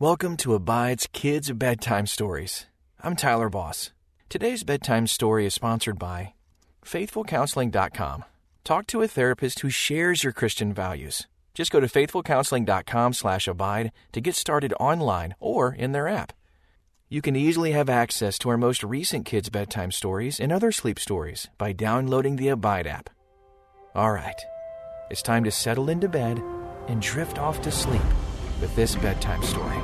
Welcome to Abide's Kids Bedtime Stories. I'm Tyler Boss. Today's bedtime story is sponsored by FaithfulCounseling.com. Talk to a therapist who shares your Christian values. Just go to faithfulcounseling.com/abide to get started online or in their app. You can easily have access to our most recent kids' bedtime stories and other sleep stories by downloading the Abide app. All right, it's time to settle into bed and drift off to sleep with this bedtime story.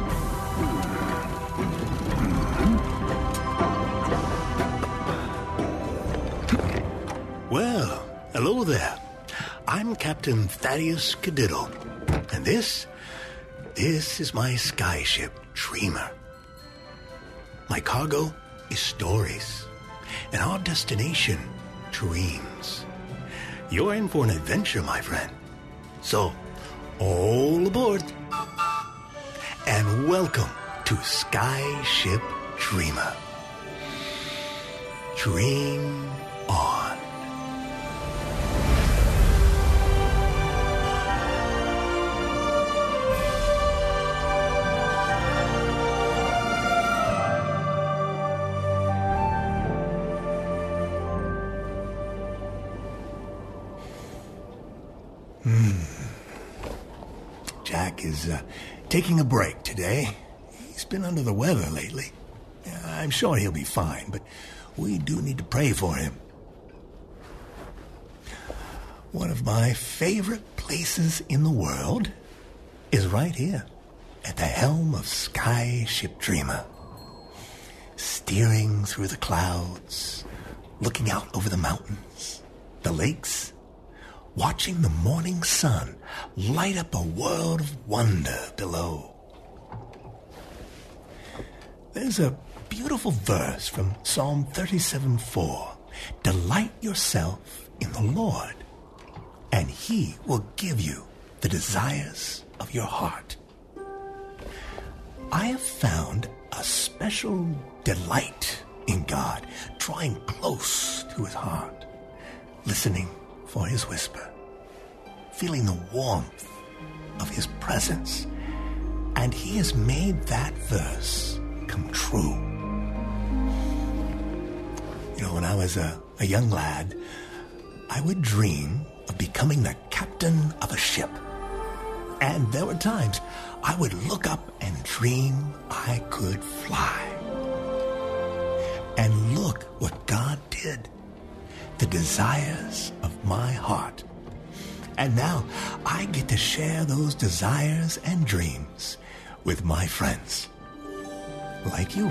Well, hello there. I'm Captain Thaddeus Cadiddle, and this, this is my skyship, Dreamer. My cargo is stories, and our destination, dreams. You're in for an adventure, my friend. So, all aboard. And welcome to Skyship Dreamer. Dream on. Uh, taking a break today. He's been under the weather lately. I'm sure he'll be fine, but we do need to pray for him. One of my favorite places in the world is right here at the helm of Skyship Dreamer. Steering through the clouds, looking out over the mountains, the lakes, watching the morning sun light up a world of wonder below. There's a beautiful verse from Psalm 37 4. Delight yourself in the Lord, and he will give you the desires of your heart. I have found a special delight in God, drawing close to his heart, listening for his whisper, feeling the warmth of his presence. And he has made that verse come true. You know, when I was a, a young lad, I would dream of becoming the captain of a ship. And there were times I would look up and dream I could fly. And look what God did. The desires of my heart. And now I get to share those desires and dreams with my friends. Like you.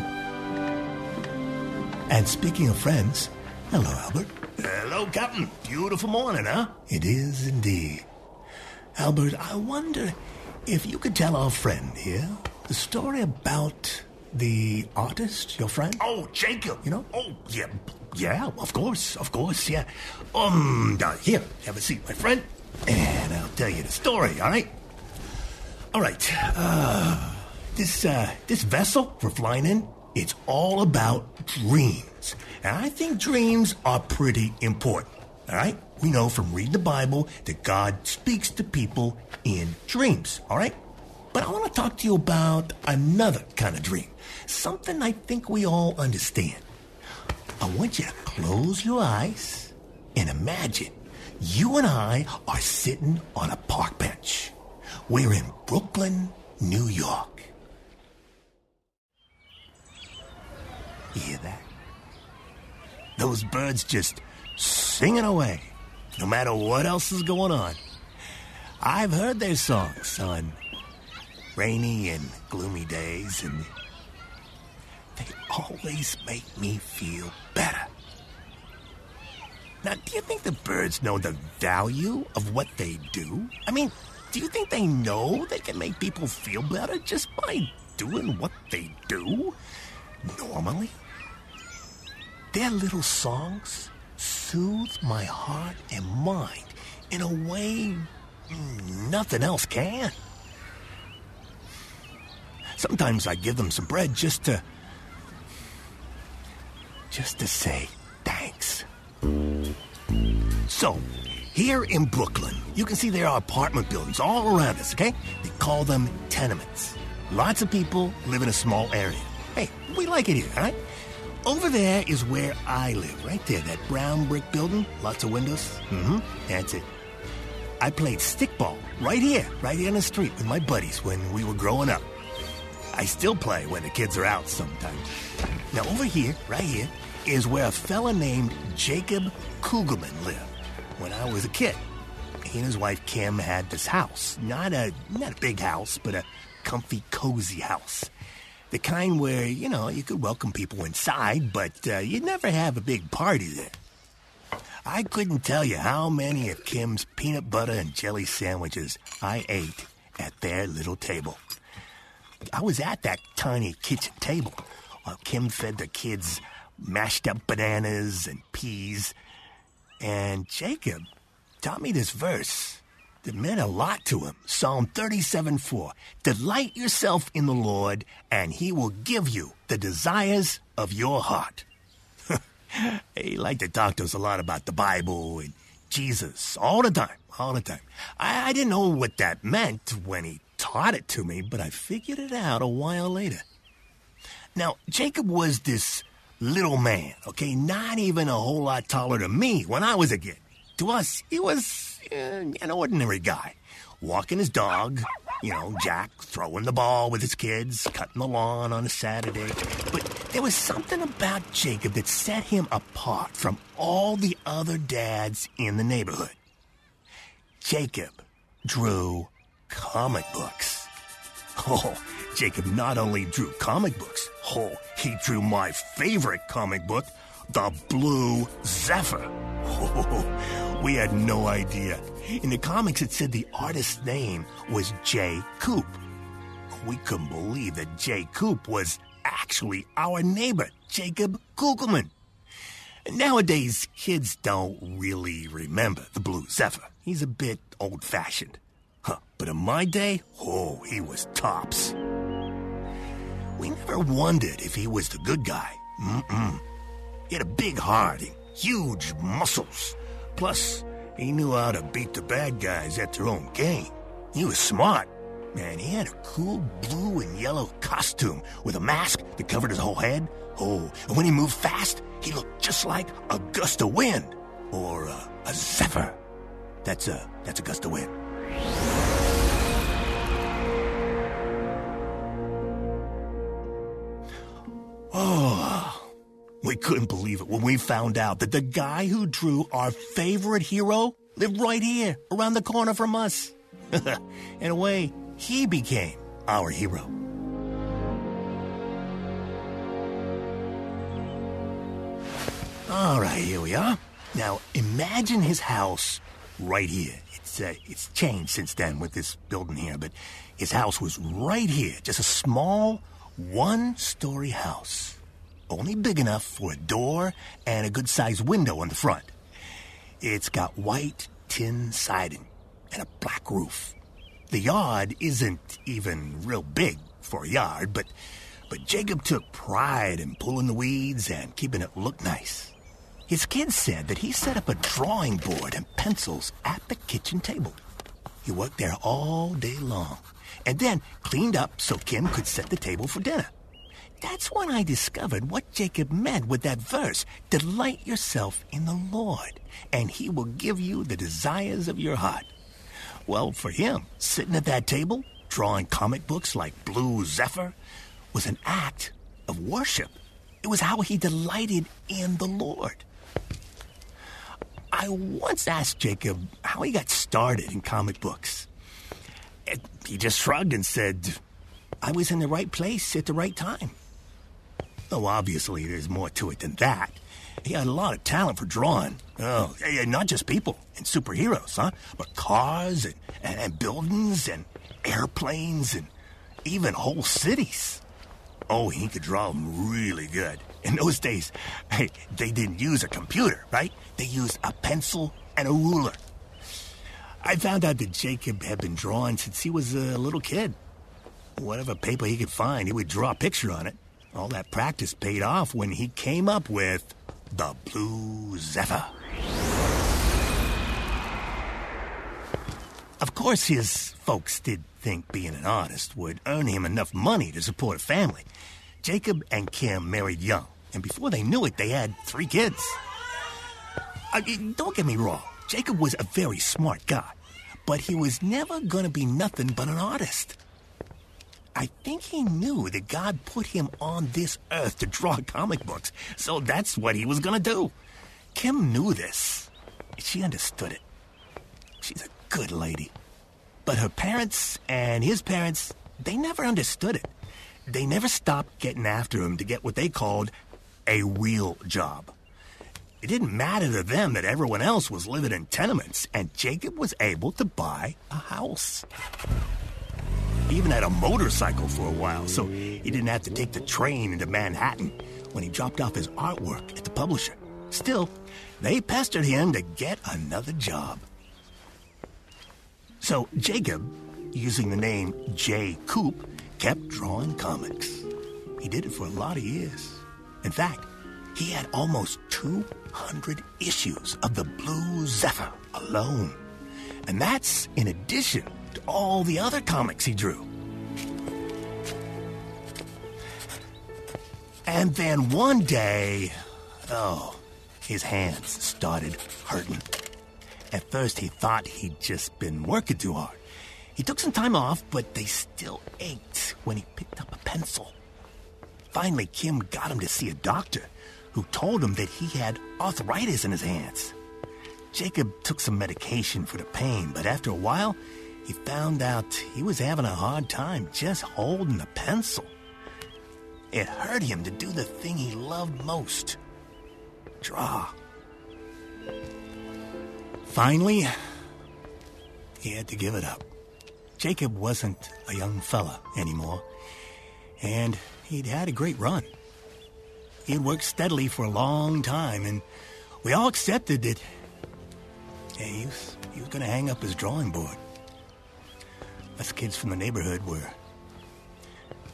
And speaking of friends, hello, Albert. Hello, Captain. Beautiful morning, huh? It is indeed. Albert, I wonder if you could tell our friend here the story about the artist, your friend? Oh, Jacob. You know? Oh, yeah. Yeah, of course, of course, yeah. Um, here, have a seat, my friend. And I'll tell you the story, all right? All right. Uh, this, uh, this vessel we're flying in, it's all about dreams. And I think dreams are pretty important, all right? We know from reading the Bible that God speaks to people in dreams, all right? But I want to talk to you about another kind of dream. Something I think we all understand. I want you to close your eyes and imagine you and I are sitting on a park bench. We're in Brooklyn, New York. Hear that? Those birds just singing away, no matter what else is going on. I've heard their songs on rainy and gloomy days, and they always make me feel better. Now, do you think the birds know the value of what they do? I mean, do you think they know they can make people feel better just by doing what they do normally? Their little songs soothe my heart and mind in a way nothing else can. Sometimes I give them some bread just to. Just to say thanks. So, here in Brooklyn, you can see there are apartment buildings all around us, okay? They call them tenements. Lots of people live in a small area. Hey, we like it here, right? Over there is where I live, right there. That brown brick building, lots of windows. Mm-hmm. That's it. I played stickball right here, right here in the street with my buddies when we were growing up. I still play when the kids are out sometimes. Now, over here, right here, is where a fella named Jacob Kugelman lived when I was a kid. He and his wife Kim had this house. Not a not a big house, but a comfy, cozy house. The kind where, you know, you could welcome people inside, but uh, you'd never have a big party there. I couldn't tell you how many of Kim's peanut butter and jelly sandwiches I ate at their little table. I was at that tiny kitchen table while Kim fed the kids mashed up bananas and peas. And Jacob taught me this verse that meant a lot to him. Psalm 37 4. Delight yourself in the Lord, and he will give you the desires of your heart. he liked to talk to us a lot about the Bible and Jesus all the time, all the time. I, I didn't know what that meant when he taught it to me, but I figured it out a while later. Now, Jacob was this little man, okay, not even a whole lot taller than me when I was a kid. To us, he was uh, an ordinary guy, walking his dog, you know, Jack throwing the ball with his kids, cutting the lawn on a Saturday. But there was something about Jacob that set him apart from all the other dads in the neighborhood. Jacob drew comic books. Oh, Jacob not only drew comic books, oh, he drew my favorite comic book, The Blue Zephyr. Oh, we had no idea. In the comics, it said the artist's name was Jay Coop. We couldn't believe that Jay Coop was actually our neighbor, Jacob Kugelman. Nowadays, kids don't really remember the Blue Zephyr. He's a bit old fashioned. Huh, but in my day, oh, he was tops. We never wondered if he was the good guy. Mm-mm. He had a big heart and huge muscles. Plus, he knew how to beat the bad guys at their own game. He was smart. Man, he had a cool blue and yellow costume with a mask that covered his whole head. Oh, and when he moved fast, he looked just like a gust of wind. Or uh, a zephyr. That's a, that's a gust of wind. Oh, we couldn't believe it when we found out that the guy who drew our favorite hero lived right here, around the corner from us. In a way, he became our hero. All right, here we are. Now, imagine his house right here. It's uh, it's changed since then with this building here, but his house was right here, just a small one-story house, only big enough for a door and a good-sized window on the front. It's got white tin siding and a black roof. The yard isn't even real big for a yard, but but Jacob took pride in pulling the weeds and keeping it look nice. His kids said that he set up a drawing board and pencils at the kitchen table. He worked there all day long and then cleaned up so Kim could set the table for dinner. That's when I discovered what Jacob meant with that verse Delight yourself in the Lord, and he will give you the desires of your heart. Well, for him, sitting at that table, drawing comic books like Blue Zephyr, was an act of worship. It was how he delighted in the Lord. I once asked Jacob how he got started in comic books. He just shrugged and said, I was in the right place at the right time. Though obviously there's more to it than that. He had a lot of talent for drawing. Oh, not just people and superheroes, huh? But cars and, and, and buildings and airplanes and even whole cities. Oh, he could draw them really good. In those days, hey, they didn't use a computer, right? They used a pencil and a ruler. I found out that Jacob had been drawing since he was a little kid. Whatever paper he could find, he would draw a picture on it. All that practice paid off when he came up with the Blue Zephyr. Of course, his folks did think being an artist would earn him enough money to support a family. Jacob and Kim married young, and before they knew it, they had three kids. I mean, don't get me wrong, Jacob was a very smart guy, but he was never to be nothing but an artist. I think he knew that God put him on this earth to draw comic books, so that's what he was to do. Kim knew this. She understood it. She's a good lady. But her parents and his parents, they never understood it. They never stopped getting after him to get what they called a real job. It didn't matter to them that everyone else was living in tenements, and Jacob was able to buy a house. He even had a motorcycle for a while, so he didn't have to take the train into Manhattan when he dropped off his artwork at the publisher. Still, they pestered him to get another job. So Jacob, using the name J. Coop, kept drawing comics. He did it for a lot of years. In fact, he had almost 200 issues of the Blue Zephyr alone. And that's in addition all the other comics he drew. And then one day, oh, his hands started hurting. At first, he thought he'd just been working too hard. He took some time off, but they still ached when he picked up a pencil. Finally, Kim got him to see a doctor who told him that he had arthritis in his hands. Jacob took some medication for the pain, but after a while, he found out he was having a hard time just holding the pencil. It hurt him to do the thing he loved most draw. Finally, he had to give it up. Jacob wasn't a young fella anymore, and he'd had a great run. He'd worked steadily for a long time, and we all accepted that yeah, he was, he was going to hang up his drawing board. Us kids from the neighborhood were,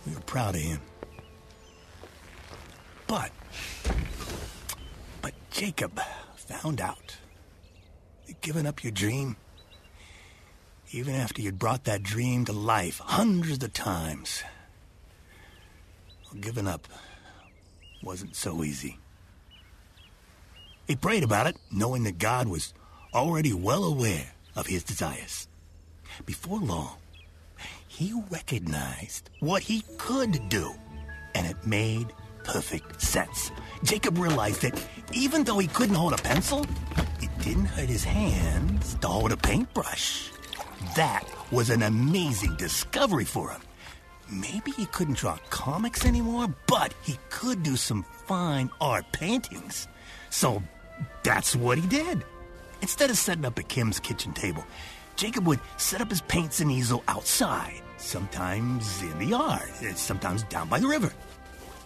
we were proud of him. But, but Jacob found out that giving up your dream even after you'd brought that dream to life hundreds of times. Well, giving up wasn't so easy. He prayed about it, knowing that God was already well aware of his desires. Before long, he recognized what he could do, and it made perfect sense. Jacob realized that even though he couldn't hold a pencil, it didn't hurt his hands to hold a paintbrush. That was an amazing discovery for him. Maybe he couldn't draw comics anymore, but he could do some fine art paintings. So that's what he did. Instead of setting up at Kim's kitchen table, Jacob would set up his paints and easel outside, sometimes in the yard, sometimes down by the river.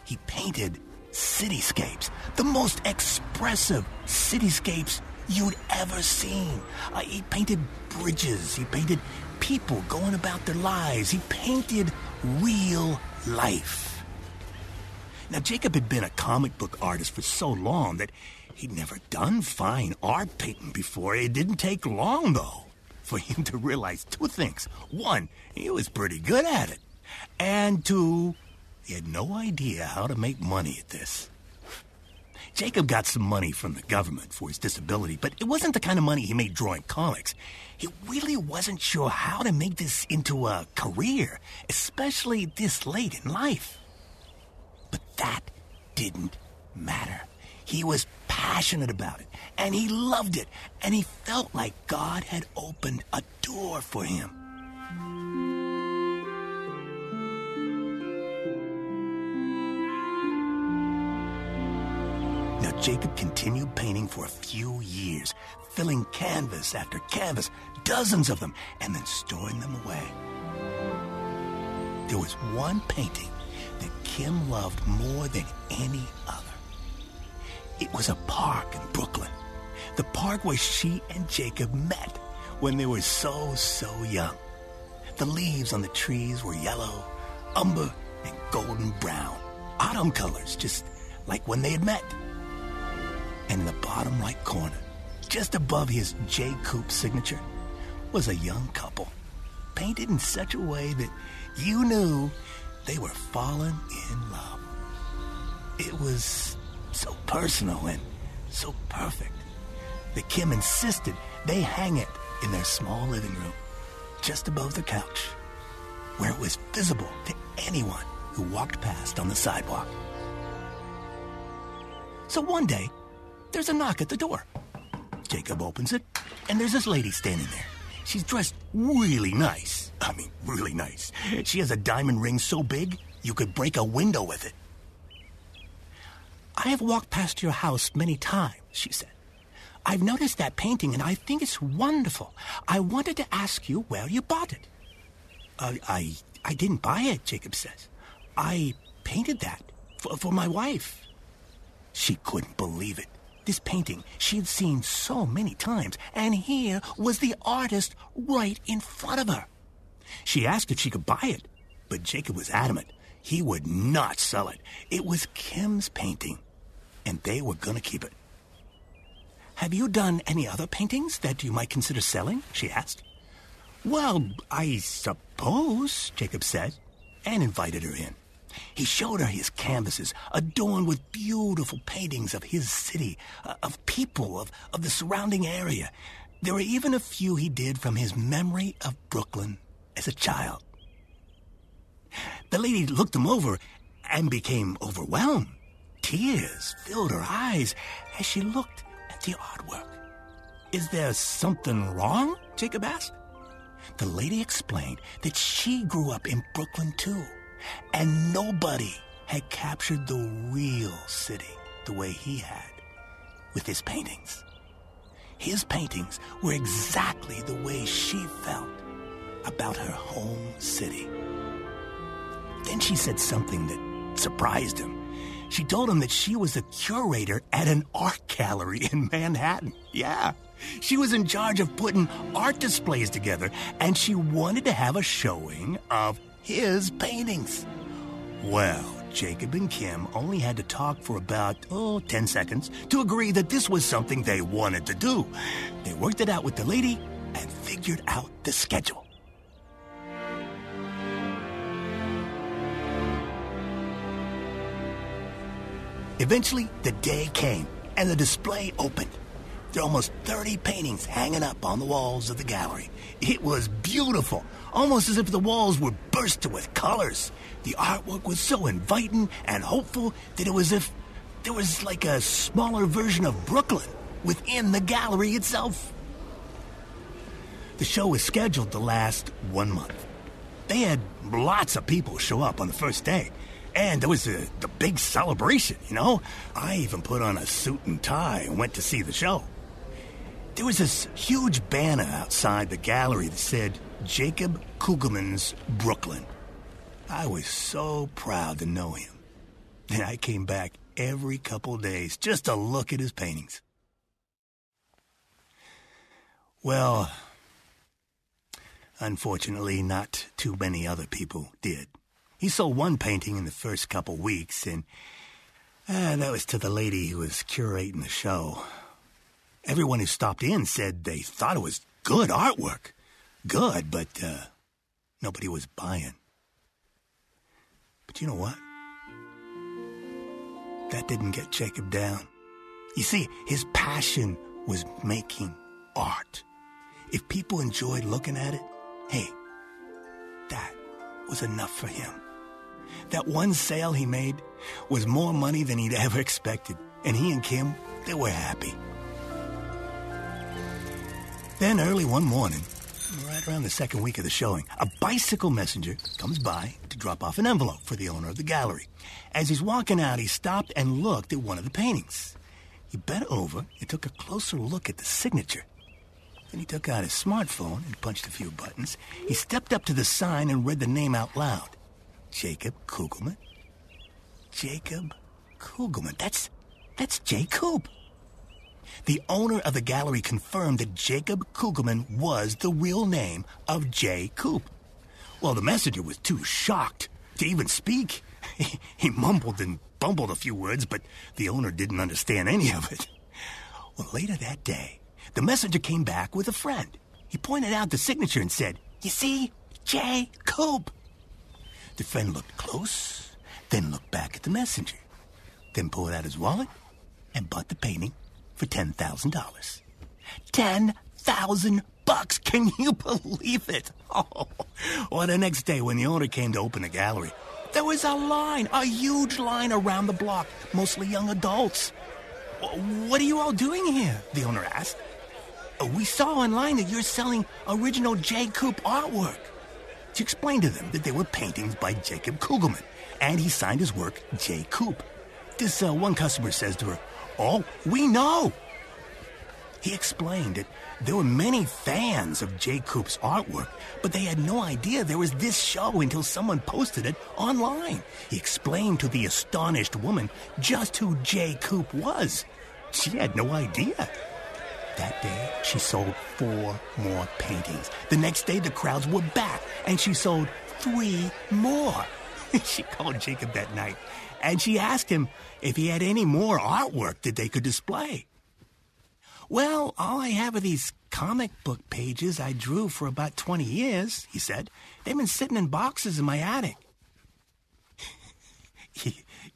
He painted cityscapes, the most expressive cityscapes you'd ever seen. Uh, he painted bridges, he painted people going about their lives, he painted real life. Now, Jacob had been a comic book artist for so long that he'd never done fine art painting before. It didn't take long, though, for him to realize two things. One, he was pretty good at it. And two, he had no idea how to make money at this. Jacob got some money from the government for his disability, but it wasn't the kind of money he made drawing comics. He really wasn't sure how to make this into a career, especially this late in life. But that didn't matter. He was passionate about it, and he loved it, and he felt like God had opened a door for him. Now, Jacob continued painting for a few years, filling canvas after canvas, dozens of them, and then storing them away. There was one painting that Kim loved more than any other. It was a park in Brooklyn, the park where she and Jacob met when they were so, so young. The leaves on the trees were yellow, umber, and golden brown, autumn colors, just like when they had met. And in the bottom right corner, just above his J. Coop signature, was a young couple. painted in such a way that you knew they were falling in love. It was so personal and so perfect that Kim insisted they hang it in their small living room, just above the couch, where it was visible to anyone who walked past on the sidewalk. So one day, there's a knock at the door. Jacob opens it, and there's this lady standing there. She's dressed really nice. I mean, really nice. She has a diamond ring so big, you could break a window with it. I have walked past your house many times, she said. I've noticed that painting and I think it's wonderful. I wanted to ask you where you bought it. Uh, I, I didn't buy it, Jacob says. I painted that for, for my wife. She couldn't believe it. This painting she had seen so many times, and here was the artist right in front of her. She asked if she could buy it, but Jacob was adamant. He would not sell it. It was Kim's painting, and they were to keep it. Have you done any other paintings that you might consider selling? she asked. Well, I suppose, Jacob said, and invited her in. He showed her his canvases, adorned with beautiful paintings of his city, uh, of people, of, of the surrounding area. There were even a few he did from his memory of Brooklyn as a child. The lady looked them over and became overwhelmed. Tears filled her eyes as she looked at the artwork. Is there something wrong? Jacob asked. The lady explained that she grew up in Brooklyn too, and nobody had captured the real city the way he had with his paintings. His paintings were exactly the way she felt about her home city. Then she said something that surprised him. She told him that she was a curator at an art gallery in Manhattan. Yeah. She was in charge of putting art displays together, and she wanted to have a showing of his paintings. Well, Jacob and Kim only had to talk for about, oh, 10 seconds to agree that this was something they wanted to do. They worked it out with the lady and figured out the schedule. Eventually, the day came and the display opened. There were almost 30 paintings hanging up on the walls of the gallery. It was beautiful, almost as if the walls were bursting with colors. The artwork was so inviting and hopeful that it was as if there was like a smaller version of Brooklyn within the gallery itself. The show was scheduled to last one month. They had lots of people show up on the first day. And there was a, the big celebration, you know? I even put on a suit and tie and went to see the show. There was this huge banner outside the gallery that said Jacob Kugelman's Brooklyn. I was so proud to know him. And I came back every couple days just to look at his paintings. Well, unfortunately, not too many other people did. He sold one painting in the first couple weeks, and uh, that was to the lady who was curating the show. Everyone who stopped in said they thought it was good artwork. Good, but uh, nobody was buying. But you know what? That didn't get Jacob down. You see, his passion was making art. If people enjoyed looking at it, hey, that was enough for him. That one sale he made was more money than he'd ever expected, and he and Kim, they were happy. Then early one morning, right around the second week of the showing, a bicycle messenger comes by to drop off an envelope for the owner of the gallery. As he's walking out, he stopped and looked at one of the paintings. He bent over and took a closer look at the signature. Then he took out his smartphone and punched a few buttons. He stepped up to the sign and read the name out loud. Jacob Kugelman? Jacob Kugelman. That's, that's Jay Coop. The owner of the gallery confirmed that Jacob Kugelman was the real name of Jay Coop. Well, the messenger was too shocked to even speak. He, he mumbled and bumbled a few words, but the owner didn't understand any of it. Well, later that day, the messenger came back with a friend. He pointed out the signature and said, You see, Jay Coop. The friend looked close, then looked back at the messenger, then pulled out his wallet and bought the painting for $10,000. 10,000 bucks. Can you believe it? Oh. Well, the next day when the owner came to open the gallery, there was a line, a huge line around the block, mostly young adults. What are you all doing here? The owner asked. We saw online that you're selling original J. Coop artwork. She explained to them that they were paintings by Jacob Kugelman, and he signed his work J. Coop. This uh, one customer says to her, Oh, we know. He explained that there were many fans of J. Coop's artwork, but they had no idea there was this show until someone posted it online. He explained to the astonished woman just who J. Coop was. She had no idea. That day, she sold four more paintings. The next day, the crowds were back, and she sold three more. she called Jacob that night, and she asked him if he had any more artwork that they could display. Well, all I have are these comic book pages I drew for about 20 years, he said. They've been sitting in boxes in my attic.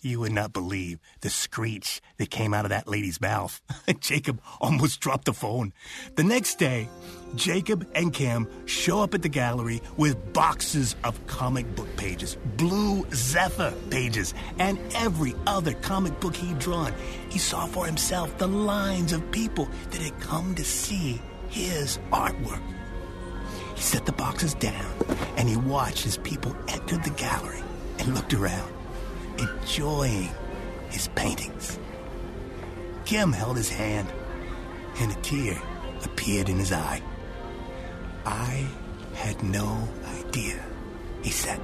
You would not believe the screech that came out of that lady's mouth. Jacob almost dropped the phone. The next day, Jacob and Cam show up at the gallery with boxes of comic book pages, Blue Zephyr pages, and every other comic book he'd drawn. He saw for himself the lines of people that had come to see his artwork. He set the boxes down and he watched as people entered the gallery and looked around enjoying his paintings. Kim held his hand, and a tear appeared in his eye. I had no idea, he said.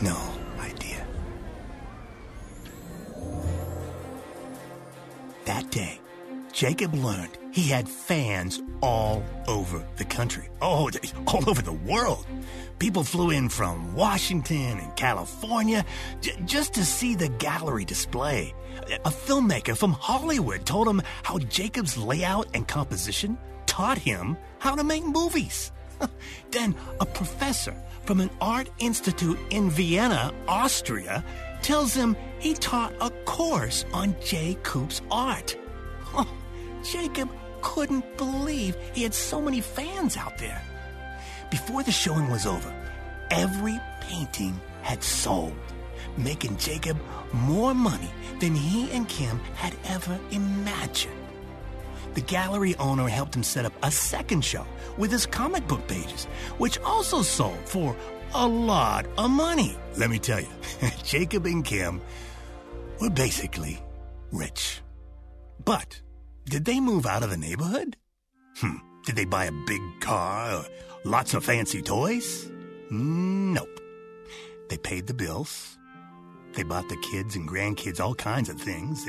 No idea. That day, Jacob learned he had fans all over the country. Oh, all over the world. People flew in from Washington and California j- just to see the gallery display. A filmmaker from Hollywood told him how Jacob's layout and composition taught him how to make movies. then a professor from an art institute in Vienna, Austria, tells him he taught a course on J. Coop's art. Jacob couldn't believe he had so many fans out there. Before the showing was over, every painting had sold, making Jacob more money than he and Kim had ever imagined. The gallery owner helped him set up a second show with his comic book pages, which also sold for a lot of money. Let me tell you, Jacob and Kim were basically rich. But did they move out of the neighborhood? Hmm. Did they buy a big car or lots of fancy toys? Nope. They paid the bills. They bought the kids and grandkids all kinds of things.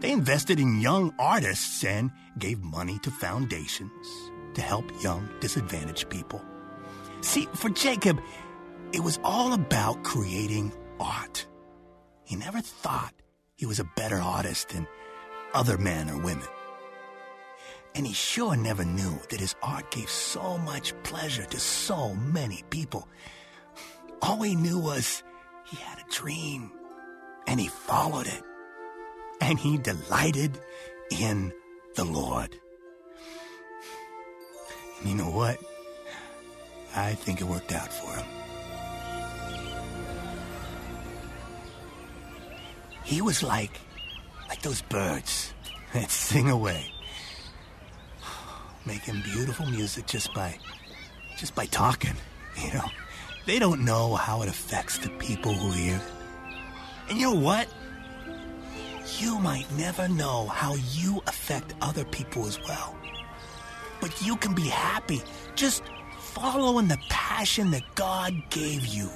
They, invested in young artists and gave money to foundations to help young disadvantaged people. See, for Jacob, it was all about creating art. He never thought he was a better artist than other men or women. And he sure never knew that his art gave so much pleasure to so many people. All he knew was he had a dream, and he followed it. And he delighted in the Lord. And you know what? I think it worked out for him. He was like, like those birds that sing away making beautiful music just by just by talking, you know. They don't know how it affects the people who hear. it. And you know what? You might never know how you affect other people as well. But you can be happy just following the passion that God gave you.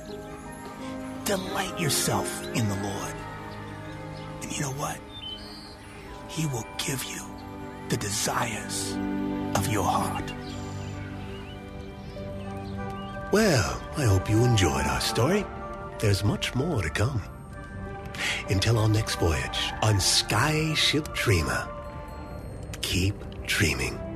Delight yourself in the Lord. And you know what? He will give you the desires of your heart. Well, I hope you enjoyed our story. There's much more to come. Until our next voyage on Skyship Dreamer, keep dreaming.